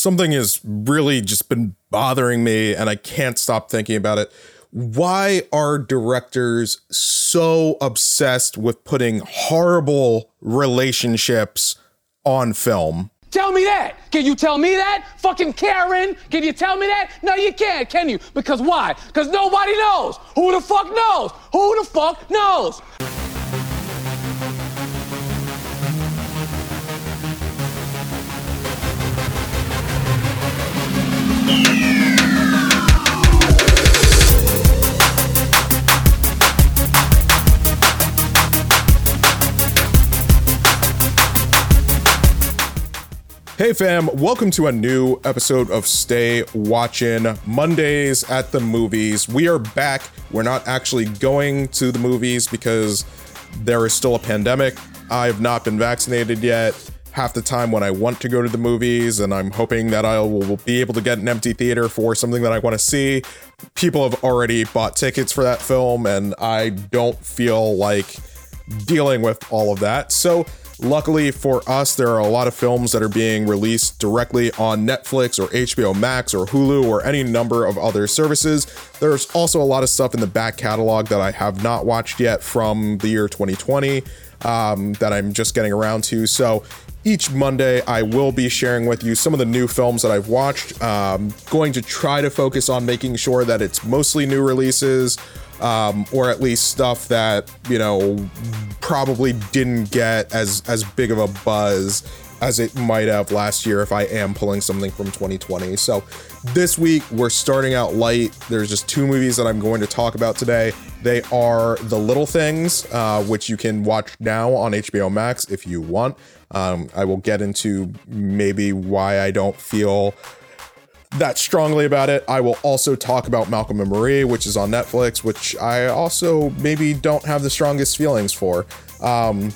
something has really just been bothering me and I can't stop thinking about it. Why are directors so obsessed with putting horrible relationships on film? Tell me that. Can you tell me that? Fucking Karen, can you tell me that? No, you can't, can you? Because why? Because nobody knows. Who the fuck knows? Who the fuck knows? Hey fam, welcome to a new episode of Stay Watching Mondays at the Movies. We are back. We're not actually going to the movies because there is still a pandemic. I have not been vaccinated yet. Half the time when I want to go to the movies, and I'm hoping that I will be able to get an empty theater for something that I want to see. People have already bought tickets for that film, and I don't feel like dealing with all of that. So Luckily for us, there are a lot of films that are being released directly on Netflix or HBO Max or Hulu or any number of other services. There's also a lot of stuff in the back catalog that I have not watched yet from the year 2020 um, that I'm just getting around to. So each Monday, I will be sharing with you some of the new films that I've watched. Um, going to try to focus on making sure that it's mostly new releases um, or at least stuff that you know probably didn't get as as big of a buzz as it might have last year if I am pulling something from 2020. So this week we're starting out light. There's just two movies that I'm going to talk about today. They are The Little Things, uh, which you can watch now on HBO Max if you want. Um, I will get into maybe why I don't feel that strongly about it. I will also talk about Malcolm and Marie, which is on Netflix, which I also maybe don't have the strongest feelings for. Um,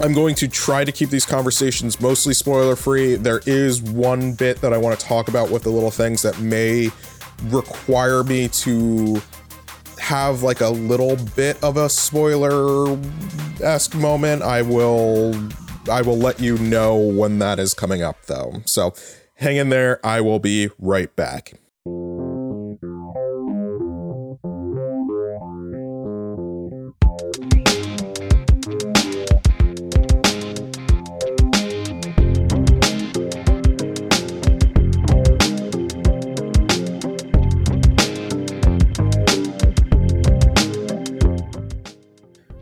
I'm going to try to keep these conversations mostly spoiler free. There is one bit that I want to talk about with the little things that may require me to have like a little bit of a spoiler esque moment. I will I will let you know when that is coming up though. So Hang in there. I will be right back.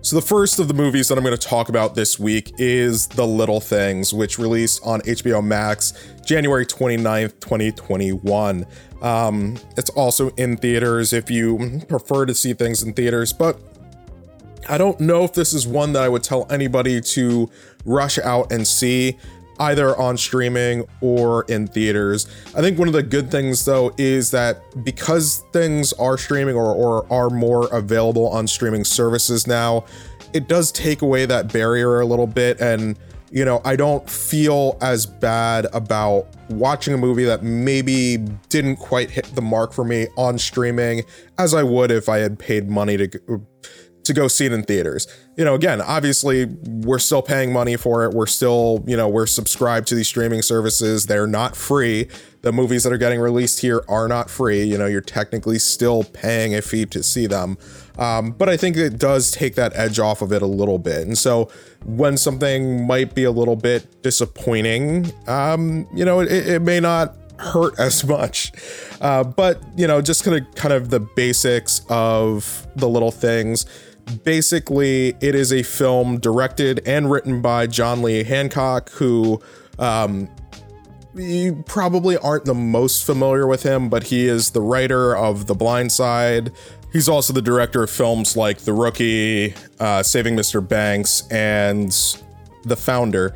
So, the first of the movies that I'm going to talk about this week is The Little Things, which released on HBO Max January 29th, 2021. Um, it's also in theaters if you prefer to see things in theaters, but I don't know if this is one that I would tell anybody to rush out and see either on streaming or in theaters. I think one of the good things though is that because things are streaming or, or are more available on streaming services now, it does take away that barrier a little bit and you know, I don't feel as bad about watching a movie that maybe didn't quite hit the mark for me on streaming as I would if I had paid money to to go see it in theaters. You know, again, obviously we're still paying money for it. We're still, you know, we're subscribed to these streaming services. They're not free. The movies that are getting released here are not free. You know, you're technically still paying a fee to see them. Um, but I think it does take that edge off of it a little bit. And so when something might be a little bit disappointing, um, you know, it, it may not hurt as much. Uh, but you know, just kind of kind of the basics of the little things basically it is a film directed and written by John Lee Hancock, who um, you probably aren't the most familiar with him, but he is the writer of The Blind Side. He's also the director of films like The Rookie, uh, Saving Mr. Banks, and The Founder.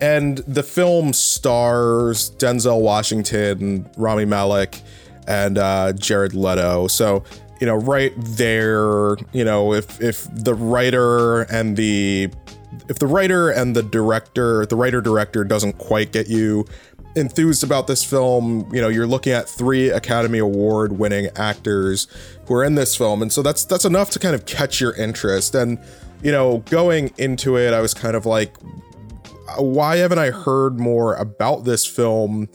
And the film stars Denzel Washington, Rami Malek, and uh, Jared Leto. So you know, right there, you know, if if the writer and the if the writer and the director, the writer director doesn't quite get you enthused about this film, you know, you're looking at three Academy Award winning actors who are in this film. And so that's that's enough to kind of catch your interest. And, you know, going into it, I was kind of like, uh, why haven't I heard more about this film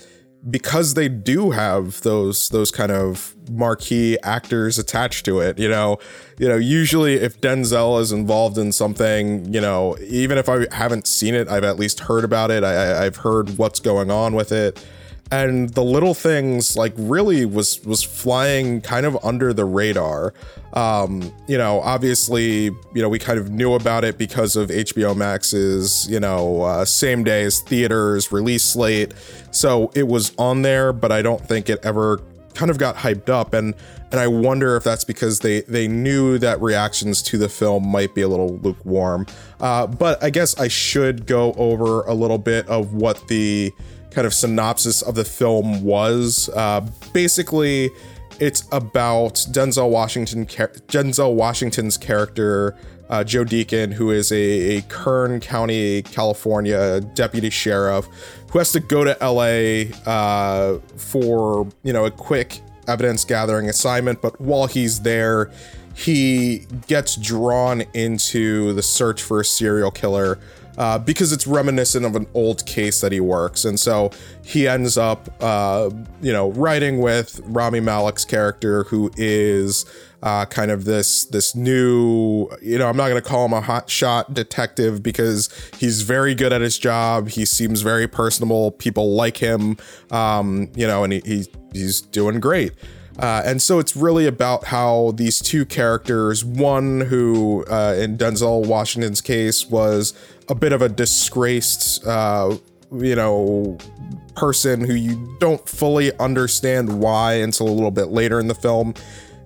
because they do have those those kind of marquee actors attached to it, you know, you know, usually if Denzel is involved in something, you know, even if I haven't seen it, I've at least heard about it. I, I've heard what's going on with it and the little things like really was was flying kind of under the radar. Um you know obviously you know we kind of knew about it because of hbo max's you know uh, same day as theaters release slate. So it was on there but i don't think it ever kind of got hyped up. And and i wonder if that's because they they knew that reactions to the film might be a little lukewarm. Uh but i guess i should go over a little bit of what the kind of synopsis of the film was. Uh, basically, it's about Denzel Washington, Denzel Washington's character, uh, Joe Deacon, who is a, a, Kern County, California deputy sheriff, who has to go to LA uh, for you know a quick evidence gathering assignment. But while he's there, he gets drawn into the search for a serial killer uh, because it's reminiscent of an old case that he works. And so he ends up, uh, you know, writing with Rami Malek's character, who is uh, kind of this this new, you know, I'm not going to call him a hot shot detective because he's very good at his job. He seems very personable. People like him, um, you know, and he, he he's doing great. Uh, and so it's really about how these two characters, one who uh, in Denzel Washington's case was a bit of a disgraced, uh, you know, person who you don't fully understand why until a little bit later in the film.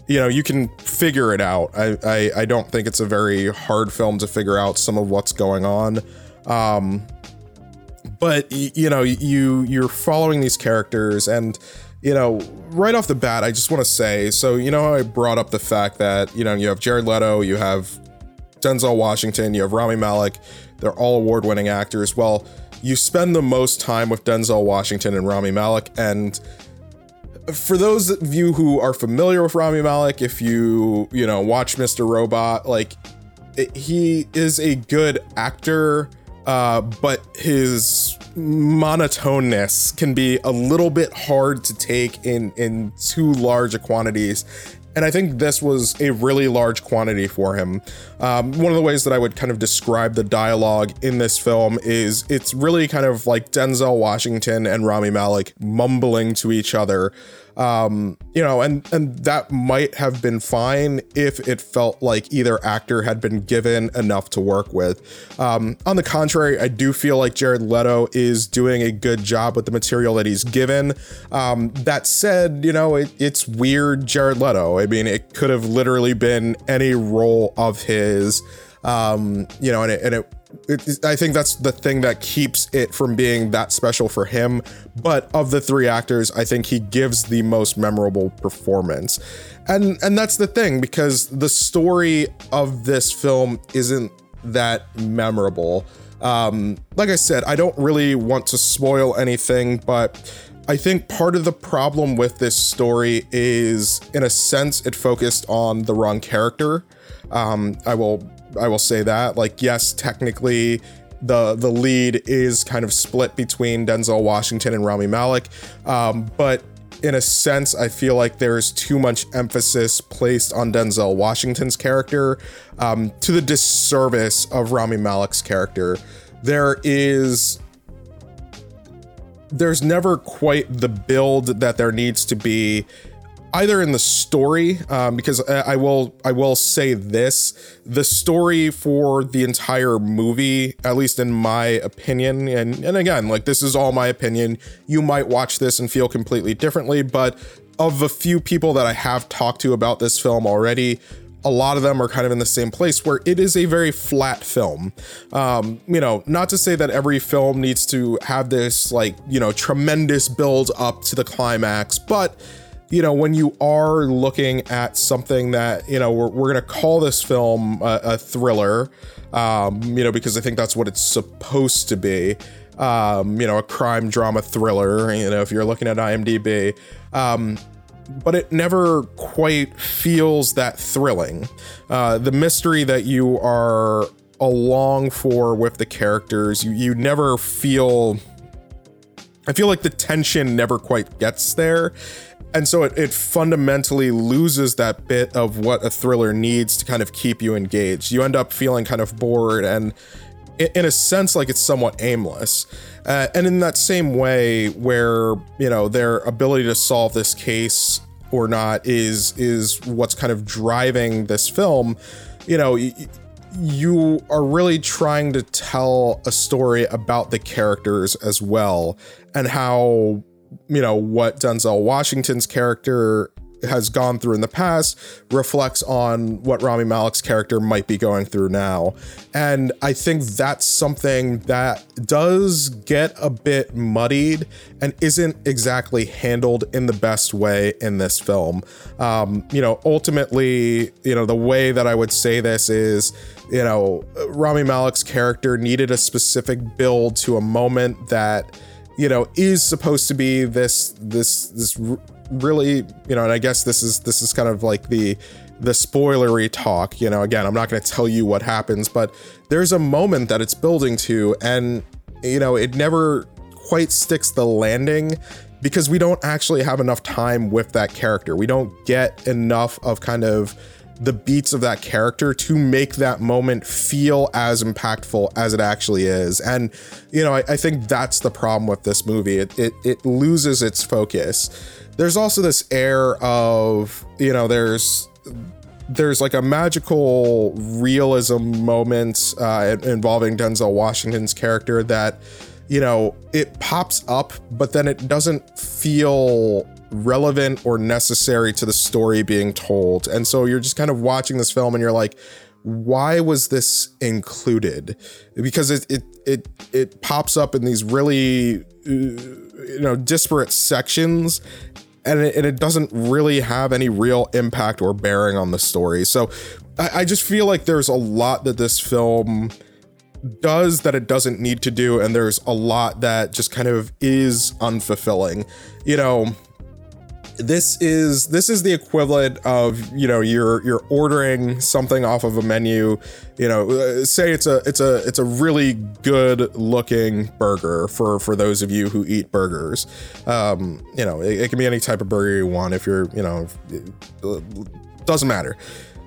You know, you can figure it out. I, I, I don't think it's a very hard film to figure out some of what's going on. Um, but you know, you you're following these characters and you know, right off the bat, I just want to say so, you know, I brought up the fact that, you know, you have Jared Leto, you have Denzel Washington, you have Rami Malek, they're all award winning actors. Well, you spend the most time with Denzel Washington and Rami Malek. And for those of you who are familiar with Rami Malek, if you, you know, watch Mr. Robot, like, it, he is a good actor uh, but his monotoneness can be a little bit hard to take in in too large a quantities and I think this was a really large quantity for him. Um, one of the ways that I would kind of describe the dialogue in this film is it's really kind of like Denzel Washington and Rami Malek mumbling to each other um, you know, and and that might have been fine if it felt like either actor had been given enough to work with. Um, on the contrary, I do feel like Jared Leto is doing a good job with the material that he's given. Um, that said, you know, it, it's weird Jared Leto. I mean, it could have literally been any role of his. Um, you know, and it, and it it, I think that's the thing that keeps it from being that special for him. But of the three actors, I think he gives the most memorable performance. And and that's the thing because the story of this film isn't that memorable. Um, like I said, I don't really want to spoil anything, but I think part of the problem with this story is, in a sense, it focused on the wrong character. Um, I will I will say that. Like, yes, technically the the lead is kind of split between Denzel Washington and Rami Malek, um, but in a sense, I feel like there's too much emphasis placed on Denzel Washington's character um, to the disservice of Rami Malek's character. There is there's never quite the build that there needs to be either in the story um, because I will I will say this the story for the entire movie at least in my opinion and and again like this is all my opinion you might watch this and feel completely differently but of the few people that I have talked to about this film already a lot of them are kind of in the same place where it is a very flat film. Um, you know, not to say that every film needs to have this like, you know, tremendous build up to the climax, but you know, when you are looking at something that, you know, we're, we're going to call this film a, a thriller, um, you know, because I think that's what it's supposed to be. Um, you know, a crime drama thriller, you know, if you're looking at IMDb. Um, but it never quite feels that thrilling. Uh, the mystery that you are along for with the characters, you, you never feel I feel like the tension never quite gets there. And so it, it fundamentally loses that bit of what a thriller needs to kind of keep you engaged. You end up feeling kind of bored and in a sense like it's somewhat aimless uh, and in that same way where you know their ability to solve this case or not is is what's kind of driving this film you know you are really trying to tell a story about the characters as well and how you know what Denzel Washington's character has gone through in the past reflects on what Rami Malek's character might be going through now. And I think that's something that does get a bit muddied and isn't exactly handled in the best way in this film. Um, you know, ultimately, you know, the way that I would say this is, you know, Rami Malek's character needed a specific build to a moment that you know is supposed to be this this this really, you know, and I guess this is this is kind of like the the spoilery talk. You know, again, I'm not going to tell you what happens, but there's a moment that it's building to, and you know, it never quite sticks the landing because we don't actually have enough time with that character. We don't get enough of kind of the beats of that character to make that moment feel as impactful as it actually is. And, you know, I, I think that's the problem with this movie. It, it, it loses its focus there's also this air of you know there's there's like a magical realism moment uh, involving Denzel Washington's character that you know it pops up, but then it doesn't feel relevant or necessary to the story being told, and so you're just kind of watching this film and you're like, why was this included? Because it it it it pops up in these really uh, you know disparate sections and it, and it, doesn't really have any real impact or bearing on the story. So I, I just feel like there's a lot that this film does that it doesn't need to do, and there's a lot that just kind of is unfulfilling. You know, this is this is the equivalent of you know you're you're ordering something off of a menu you know uh, say it's a it's a it's a really good looking burger for for those of you who eat burgers. Um you know it, it can be any type of burger you want if you're you know uh, doesn't matter.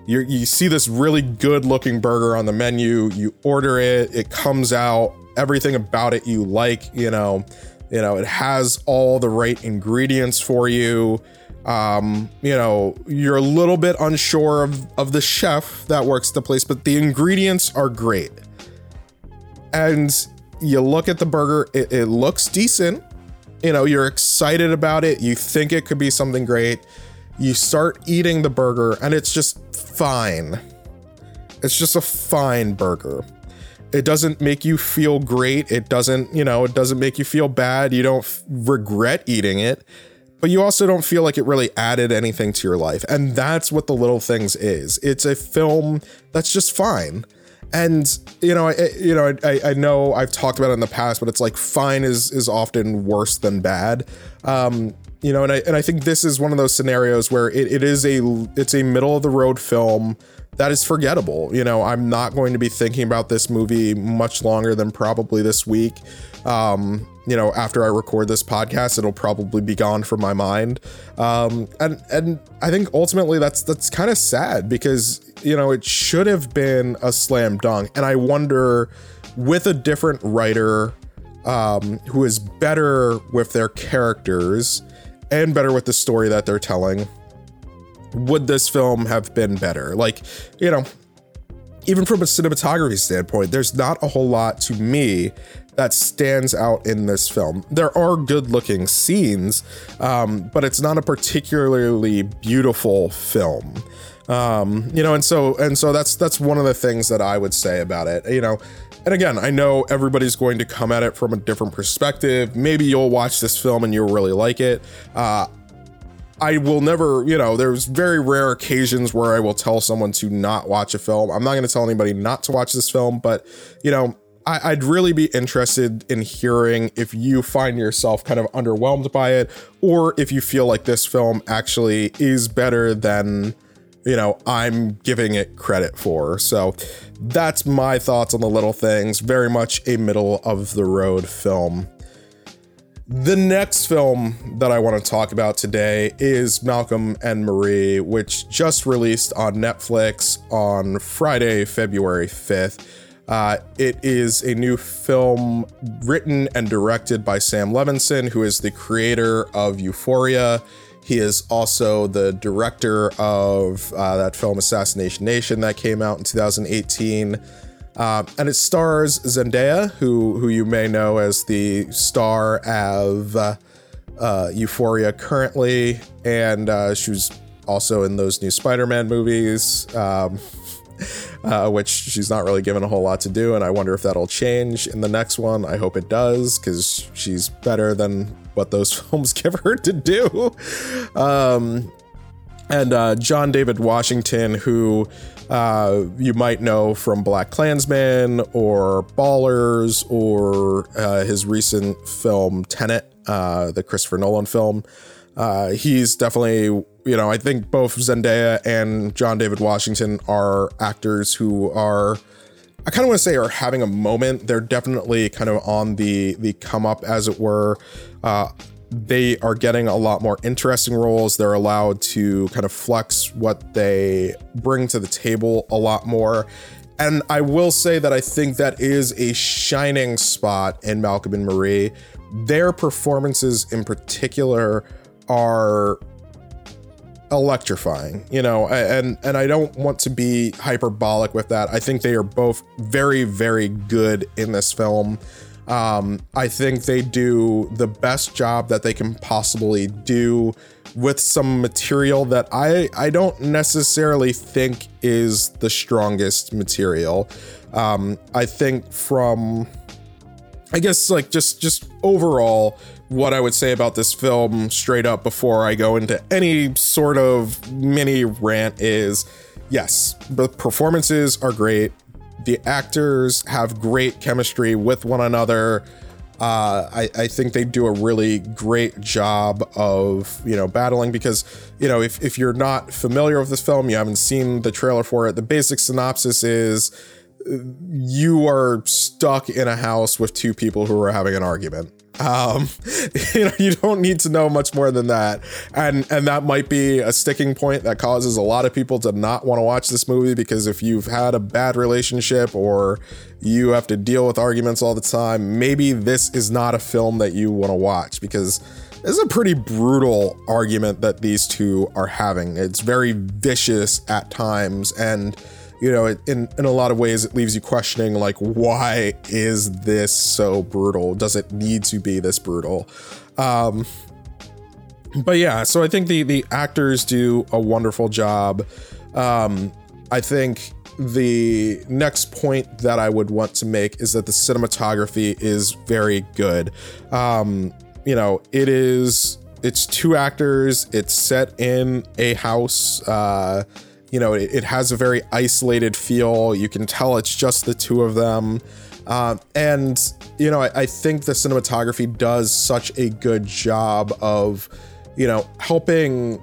You you see this really good looking burger on the menu you order it it comes out everything about it you like you know you know, it has all the right ingredients for you. Um, you know, you're a little bit unsure of, of the chef that works the place, but the ingredients are great. And you look at the burger, it, it looks decent. You know, you're excited about it. You think it could be something great. You start eating the burger, and it's just fine. It's just a fine burger it doesn't make you feel great. It doesn't, you know, it doesn't make you feel bad. You don't f- regret eating it, but you also don't feel like it really added anything to your life. And that's what The Little Things is. It's a film that's just fine. And you know, I, you know, I, I know I've talked about it in the past, but it's like fine is is often worse than bad. Um, you know, and I and I think this is one of those scenarios where it, it is a it's a middle of the road film that is forgettable. You know, I'm not going to be thinking about this movie much longer than probably this week. Um, you know, after I record this podcast, it'll probably be gone from my mind. Um, and and I think ultimately that's that's kind of sad because you know it should have been a slam dunk, and I wonder with a different writer um, who is better with their characters and better with the story that they're telling would this film have been better? Like, you know, even from a cinematography standpoint, there's not a whole lot to me that stands out in this film. There are good looking scenes, um, but it's not a particularly beautiful film. Um, you know, and so and so that's that's one of the things that I would say about it. You know, and again, I know everybody's going to come at it from a different perspective. Maybe you'll watch this film and you'll really like it. Uh, I will never, you know, there's very rare occasions where I will tell someone to not watch a film. I'm not going to tell anybody not to watch this film, but, you know, I, would really be interested in hearing if you find yourself kind of underwhelmed by it, or if you feel like this film actually is better than, you know, I'm giving it credit for. So that's my thoughts on the little things. Very much a middle of the road film. The next film that I want to talk about today is Malcolm and Marie, which just released on Netflix on Friday, February 5th. Uh, it is a new film written and directed by Sam Levinson, who is the creator of Euphoria. He is also the director of uh, that film Assassination Nation that came out in 2018. Uh, and it stars Zendaya, who who you may know as the star of uh, uh, Euphoria currently, and uh, she was also in those new Spider-Man movies, um, which she's not really given a whole lot to do. And I wonder if that'll change in the next one. I hope it does, because she's better than what those films give her to do. Um, and John David Washington, who uh, you might know from Black Klansman or Ballers or uh, his recent film Tenet, uh, the Christopher Nolan film. Uh, he's definitely, you know, I think both Zendaya and John David Washington are actors who are. I kind of want to say are having a moment. They're definitely kind of on the the come up, as it were. Uh, they are getting a lot more interesting roles. They're allowed to kind of flex what they bring to the table a lot more. And I will say that I think that is a shining spot in Malcolm and Marie. Their performances in particular are electrifying, you know, and and I don't want to be hyperbolic with that. I think they are both very very good in this film. Um, I think they do the best job that they can possibly do with some material that I I don't necessarily think is the strongest material. Um, I think from I guess like just just overall what I would say about this film straight up before I go into any sort of mini rant is yes, the performances are great the actors have great chemistry with one another. Uh, I, I, think they do a really great job of you know battling because you know if, if you're not familiar with this film you haven't seen the trailer for it the basic synopsis is uh, you are stuck in a house with two people who are having an argument um, you know, you don't need to know much more than that, and and that might be a sticking point that causes a lot of people to not want to watch this movie because if you've had a bad relationship or you have to deal with arguments all the time, maybe this is not a film that you want to watch because this is a pretty brutal argument that these two are having. It's very vicious at times and you know, in in a lot of ways, it leaves you questioning like, why is this so brutal? Does it need to be this brutal? Um, but yeah, so I think the the actors do a wonderful job. Um, I think the next point that I would want to make is that the cinematography is very good. Um, you know, it is it's two actors. It's set in a house. Uh, you know, it, it, has a very isolated feel. You can tell it's just the two of them. Uh, and, you know, I, I think the cinematography does such a good job of, you know, helping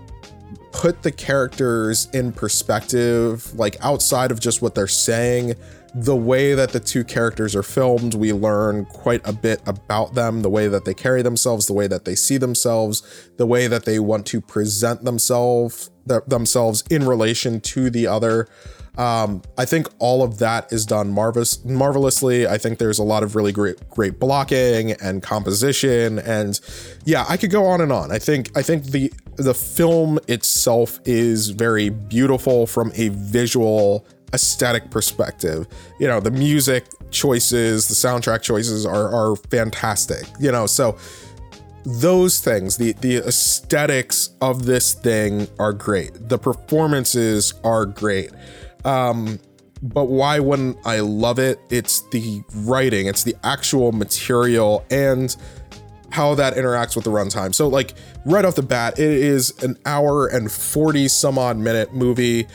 put the characters in perspective, like outside of just what they're saying. The way that the two characters are filmed, we learn quite a bit about them, the way that they carry themselves, the way that they see themselves, the way that they want to present themselves th- themselves in relation to the other. Um, I think all of that is done marvelous, marvelously. I think there's a lot of really great, great blocking and composition, and yeah, I could go on and on. I think, I think the the film itself is very beautiful from a visual aesthetic perspective. You know, the music choices, the soundtrack choices are are fantastic. You know, so those things, the the aesthetics of this thing are great. The performances are great. Um, but why wouldn't I love it? It's the writing, it's the actual material, and how that interacts with the runtime. So, like, right off the bat, it is an hour and 40 some odd minute movie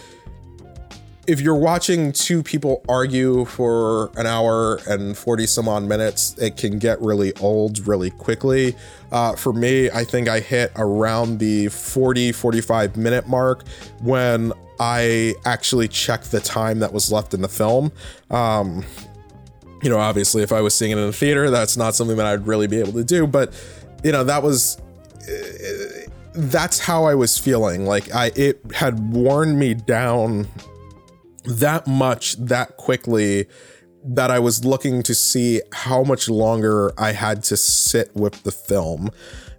if you're watching two people argue for an hour and 40 some odd minutes, it can get really old really quickly. Uh, for me, I think I hit around the 40, 45 minute mark when I actually checked the time that was left in the film. Um, you know, obviously, if I was seeing it in a theater, that's not something that I'd really be able to do, but you know, that was uh, that's how I was feeling. Like I it had worn me down that much that quickly that I was looking to see how much longer I had to sit with the film.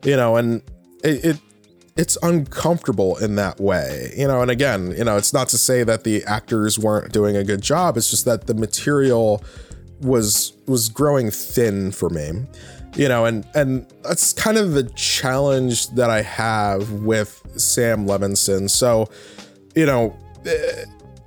You know, and it, it it's uncomfortable in that way, you know. And again, you know, it's not to say that the actors weren't doing a good job. It's just that the material was was growing thin for me, you know. And and that's kind of the challenge that I have with Sam Levinson. So, you know. Eh,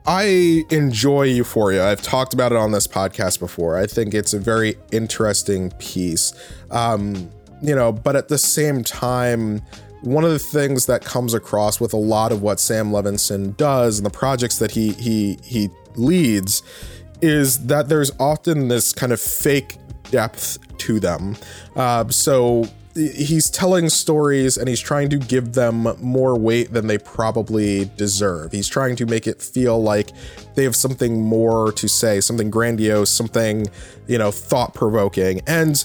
I enjoy Euphoria. I've talked about it on this podcast before. I think it's a very interesting piece. Um, you know, but at the same time, one of the things that comes across with a lot of what Sam Levinson does and the projects that he he he leads is that there's often this kind of fake depth to them. Uh, so he's telling stories and he's trying to give them more weight than they probably deserve. He's trying to make it feel like they have something more to say, something grandiose, something, you know, thought provoking. And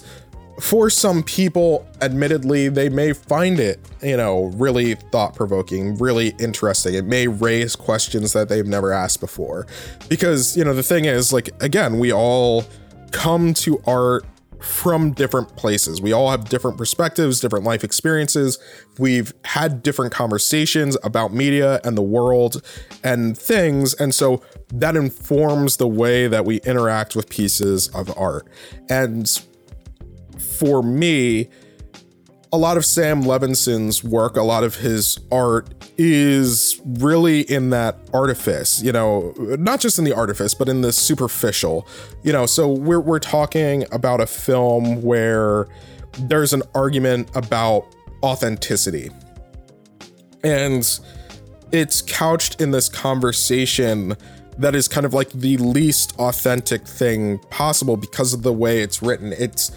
for some people, admittedly, they may find it, you know, really thought provoking, really interesting. It may raise questions that they've never asked before. Because, you know, the thing is, like, again, we all come to art from different places. We all have different perspectives, different life experiences. We've had different conversations about media and the world and things. And so that informs the way that we interact with pieces of art. And for me, a lot of Sam Levinson's work, a lot of his art is really in that artifice, you know, not just in the artifice, but in the superficial, you know. So we're, we're talking about a film where there's an argument about authenticity. And it's couched in this conversation that is kind of like the least authentic thing possible because of the way it's written. It's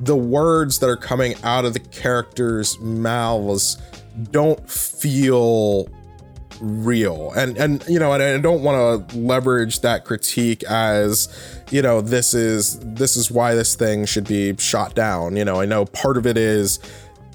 the words that are coming out of the characters' mouths don't feel real. And and you know and i don't want to leverage that critique as you know this is this is why this thing should be shot down. You know i know part of it is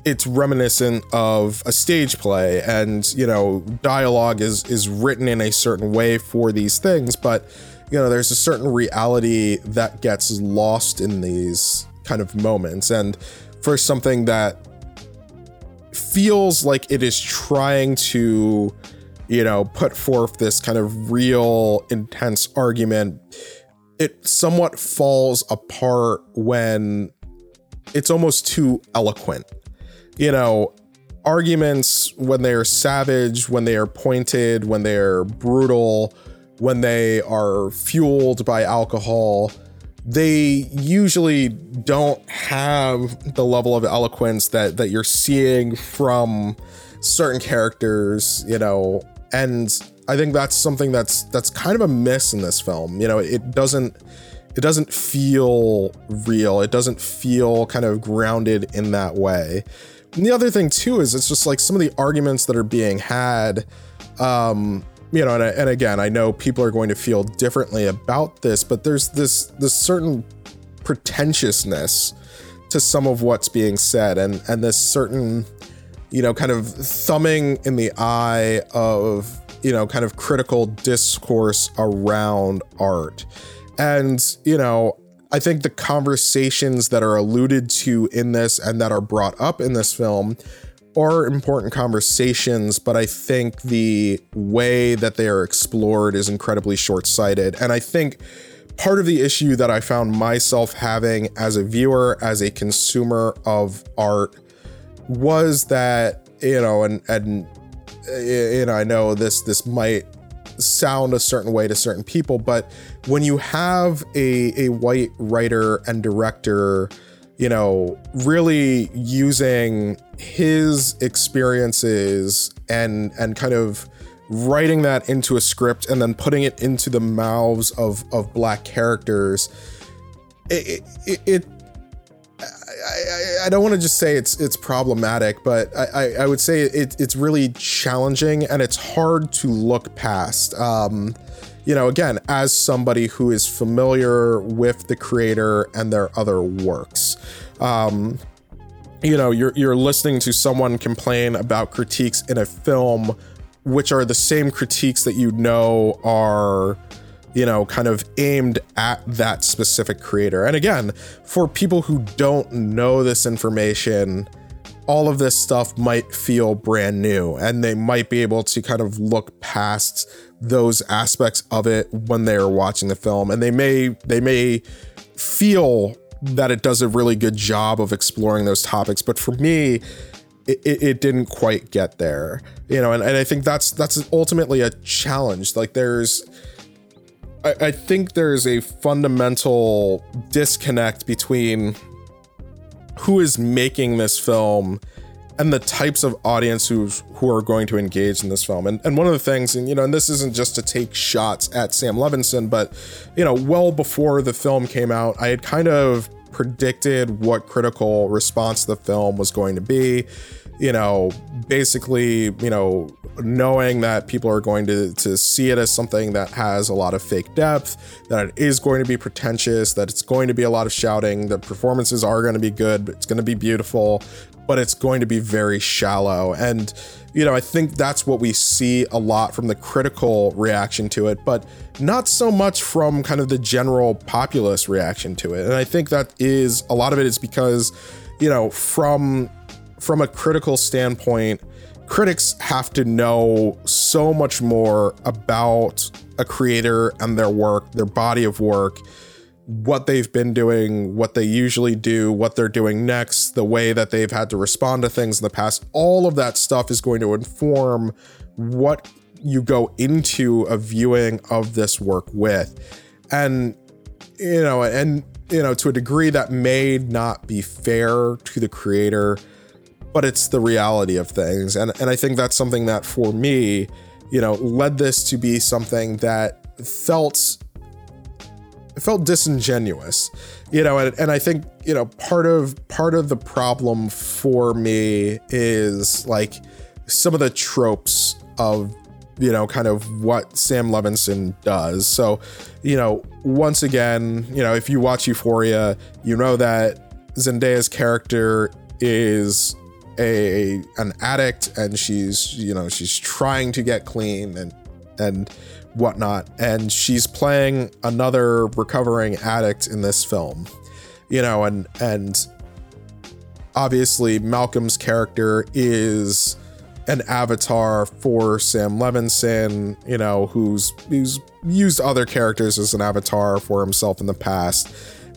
it's reminiscent of a stage play and you know dialogue is is written in a certain way for these things but you know there's a certain reality that gets lost in these kind of moments. And for something that feels like it is trying to, you know, put forth this kind of real intense argument, it somewhat falls apart when it's almost too eloquent. You know, arguments when they are savage, when they are pointed, when they are brutal, when they are fueled by alcohol, they usually don't have the level of eloquence that that you're seeing from certain characters, you know, and I think that's something that's that's kind of a miss in this film. You know, it doesn't it doesn't feel real. It doesn't feel kind of grounded in that way. And the other thing too is it's just like some of the arguments that are being had um you know, and, and again, I know people are going to feel differently about this, but there's this this certain pretentiousness to some of what's being said, and and this certain, you know, kind of thumbing in the eye of you know, kind of critical discourse around art, and you know, I think the conversations that are alluded to in this and that are brought up in this film are important conversations, but I think the way that they are explored is incredibly short sighted. And I think part of the issue that I found myself having as a viewer, as a consumer of art, was that, you know, and, and, you know, I know this, this might sound a certain way to certain people, but when you have a, a white writer and director, you know, really using his experiences and and kind of writing that into a script and then putting it into the mouths of of black characters it it, it I, I, I, don't want to just say it's it's problematic, but I, I would say it, it's really challenging and it's hard to look past. Um, you know, again, as somebody who is familiar with the creator and their other works. Um, you know you're you're listening to someone complain about critiques in a film which are the same critiques that you know are you know kind of aimed at that specific creator and again for people who don't know this information all of this stuff might feel brand new and they might be able to kind of look past those aspects of it when they are watching the film. And they may they may feel that it does a really good job of exploring those topics but for me it, it, didn't quite get there you know and, and i think that's that's ultimately a challenge. Like there's I, I think there's a fundamental disconnect between who is making this film and the types of audience who's who are going to engage in this film. And and one of the things, and you know, and this isn't just to take shots at Sam Levinson, but you know, well before the film came out, I had kind of predicted what critical response the film was going to be. You know, basically, you know, knowing that people are going to to see it as something that has a lot of fake depth, that it is going to be pretentious, that it's going to be a lot of shouting, the performances are going to be good, it's going to be beautiful, but it's going to be very shallow. And, you know, I think that's what we see a lot from the critical reaction to it, but not so much from kind of the general populace reaction to it. And I think that is a lot of it is because, you know, from from a critical standpoint, critics have to know so much more about a creator and their work, their body of work, what they've been doing, what they usually do, what they're doing next, the way that they've had to respond to things in the past. All of that stuff is going to inform what you go into a viewing of this work with. And, you know, and, you know, to a degree that may not be fair to the creator but it's the reality of things. And and I think that's something that for me, you know, led this to be something that felt felt disingenuous you know and, and i think you know part of part of the problem for me is like some of the tropes of you know kind of what sam levinson does. So you know once again you know if you watch euphoria you know that zendaya's character is a an addict and she's you know she's trying to get clean and and whatnot and she's playing another recovering addict in this film you know and and obviously malcolm's character is an avatar for sam levinson you know who's who's used other characters as an avatar for himself in the past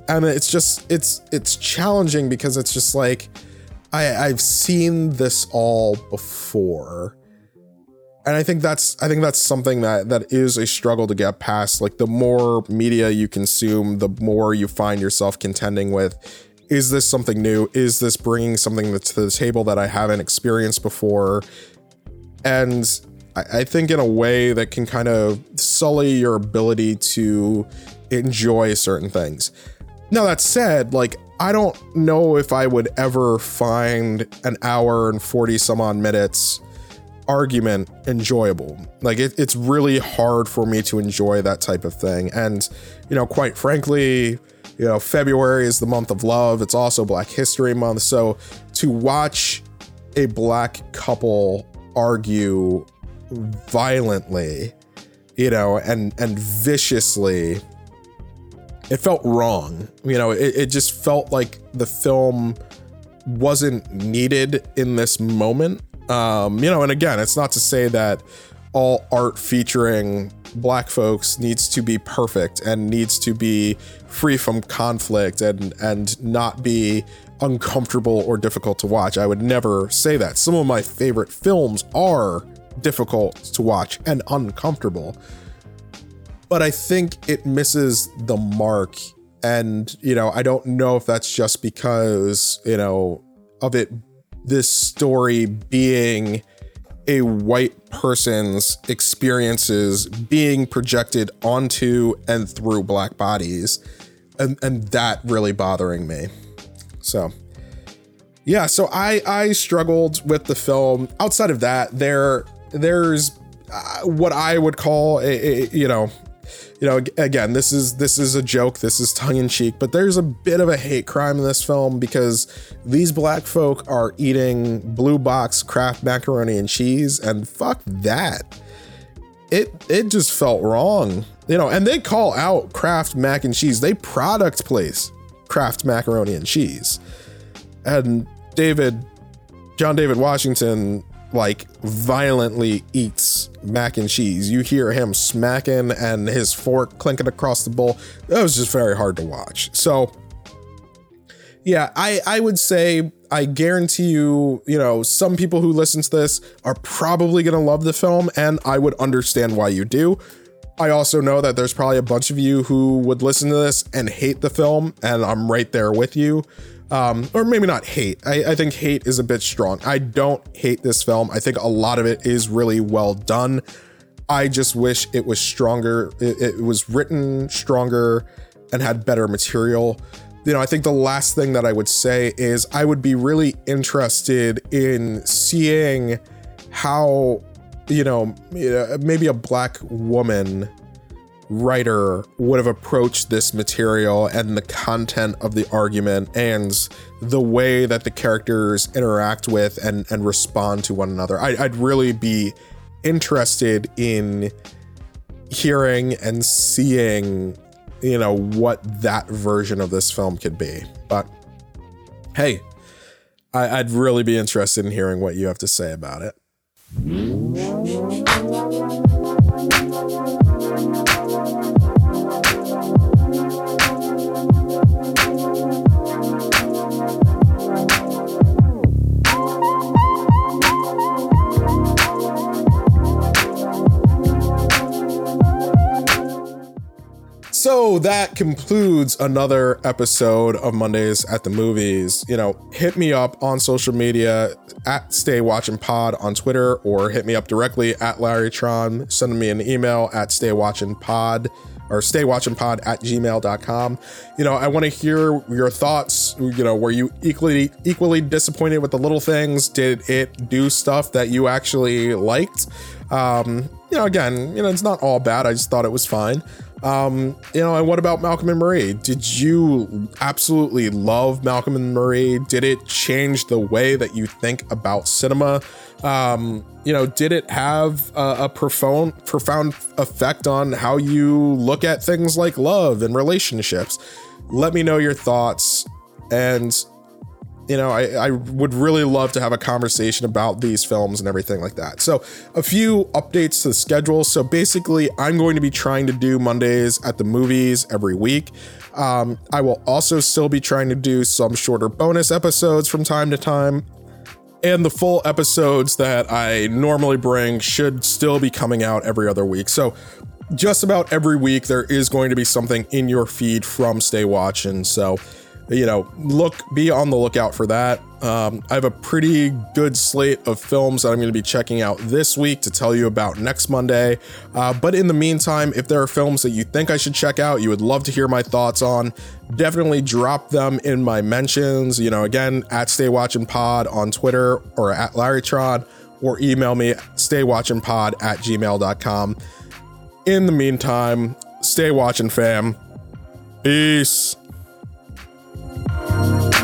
and it's just it's it's challenging because it's just like I, I've seen this all before. And I think that's I think that's something that that is a struggle to get past. Like the more media you consume, the more you find yourself contending with is this something new? Is this bringing something to the table that I haven't experienced before? And I, I think in a way that can kind of sully your ability to enjoy certain things. Now that said, like I don't know if I would ever find an hour and 40 some odd minutes argument enjoyable. Like it, it's really hard for me to enjoy that type of thing. And, you know, quite frankly, you know, February is the month of love. It's also Black History Month. So to watch a black couple argue violently, you know, and and viciously it felt wrong. You know, it, it just felt like the film wasn't needed in this moment. Um, you know, and again, it's not to say that all art featuring black folks needs to be perfect and needs to be free from conflict and and not be uncomfortable or difficult to watch. I would never say that. Some of my favorite films are difficult to watch and uncomfortable but I think it misses the mark. And, you know, I don't know if that's just because, you know, of it, this story being a white person's experiences being projected onto and through black bodies. And, and that really bothering me. So, yeah, so I I struggled with the film. Outside of that, there there's uh, what I would call a, a, you know you know, again, this is this is a joke, this is tongue in cheek, but there's a bit of a hate crime in this film because these black folk are eating blue box Kraft macaroni and cheese, and fuck that. It it just felt wrong, you know. And they call out Kraft mac and cheese. They product place Kraft macaroni and cheese, and David, John David Washington like violently eats mac and cheese. You hear him smacking and his fork clinking across the bowl. That was just very hard to watch. So yeah, I I would say I guarantee you, you know, some people who listen to this are probably going to love the film and I would understand why you do. I also know that there's probably a bunch of you who would listen to this and hate the film and I'm right there with you um, or maybe not hate. I, I, think hate is a bit strong. I don't hate this film. I think a lot of it is really well done. I just wish it was stronger. It, it was written stronger and had better material. You know, I think the last thing that I would say is I would be really interested in seeing how, you know, maybe a black woman writer would have approached this material and the content of the argument and the way that the characters interact with and, and respond to one another. I, I'd really be interested in hearing and seeing, you know, what that version of this film could be. But hey, I, I'd really be interested in hearing what you have to say about it. So that concludes another episode of Mondays at the Movies. You know, hit me up on social media at Stay Watching Pod on Twitter or hit me up directly at Larry Tron. Send me an email at Stay Watching Pod or stay watching pod at gmail.com. You know, I want to hear your thoughts. You know, were you equally equally disappointed with the little things? Did it do stuff that you actually liked? Um, you know, again, you know, it's not all bad. I just thought it was fine. Um, you know, and what about Malcolm and Marie? Did you absolutely love Malcolm and Marie? Did it change the way that you think about cinema? Um, you know, did it have a, a profound profound effect on how you look at things like love and relationships? Let me know your thoughts and you know, I, I would really love to have a conversation about these films and everything like that. So, a few updates to the schedule. So, basically, I'm going to be trying to do Mondays at the movies every week. Um, I will also still be trying to do some shorter bonus episodes from time to time. And the full episodes that I normally bring should still be coming out every other week. So, just about every week, there is going to be something in your feed from Stay Watching. So, you know, look, be on the lookout for that. Um, I have a pretty good slate of films that I'm going to be checking out this week to tell you about next Monday. Uh, but in the meantime, if there are films that you think I should check out, you would love to hear my thoughts on, definitely drop them in my mentions. You know, again, at Stay Watching Pod on Twitter or at LarryTron, or email me staywatchingpod at gmail.com. In the meantime, stay watching, fam. Peace. Bye.